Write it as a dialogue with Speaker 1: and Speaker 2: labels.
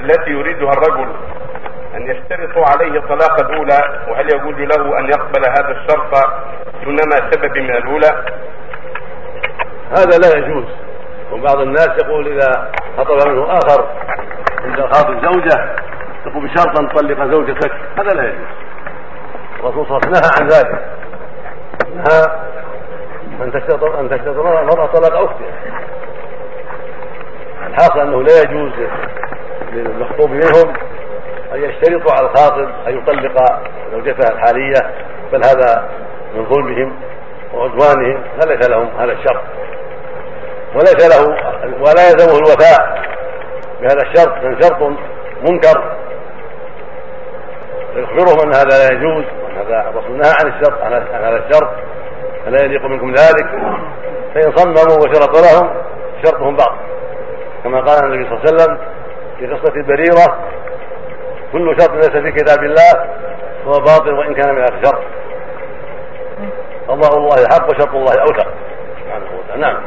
Speaker 1: التي يريدها الرجل أن يشترط عليه الطلاق الأولى وهل يجوز له أن يقبل هذا الشرط دون ما سبب من الأولى؟
Speaker 2: هذا لا يجوز. وبعض الناس يقول إذا خطب منه آخر عند خاطب زوجة تقول بشرط أن تطلق زوجتك. هذا لا يجوز. الرسول صلى الله عليه وسلم نهى عن ذلك. نهى أن تشترط أن تشترط المرأة طلاق أختها. الحاصل أنه لا يجوز. للمخطوب منهم أن يشترطوا على الخاطب أن يطلق زوجته الحالية بل هذا من ظلمهم وعدوانهم فليس لهم هذا الشرط؟ وليس له ولا يلزمه الوفاء بهذا الشرط من شرط منكر. فيخبرهم أن هذا لا يجوز وأن هذا الرسول نهى عن الشرط عن هذا الشرط فلا يليق منكم ذلك. فإن صمموا وشرط لهم شرطهم باطل. كما قال النبي صلى الله عليه وسلم في قصه البريرة كل شرط ليس في كتاب الله هو باطل وإن كان من الشرط الله الله حق وشرط الله اوثق سبحانه وتعالى نعم.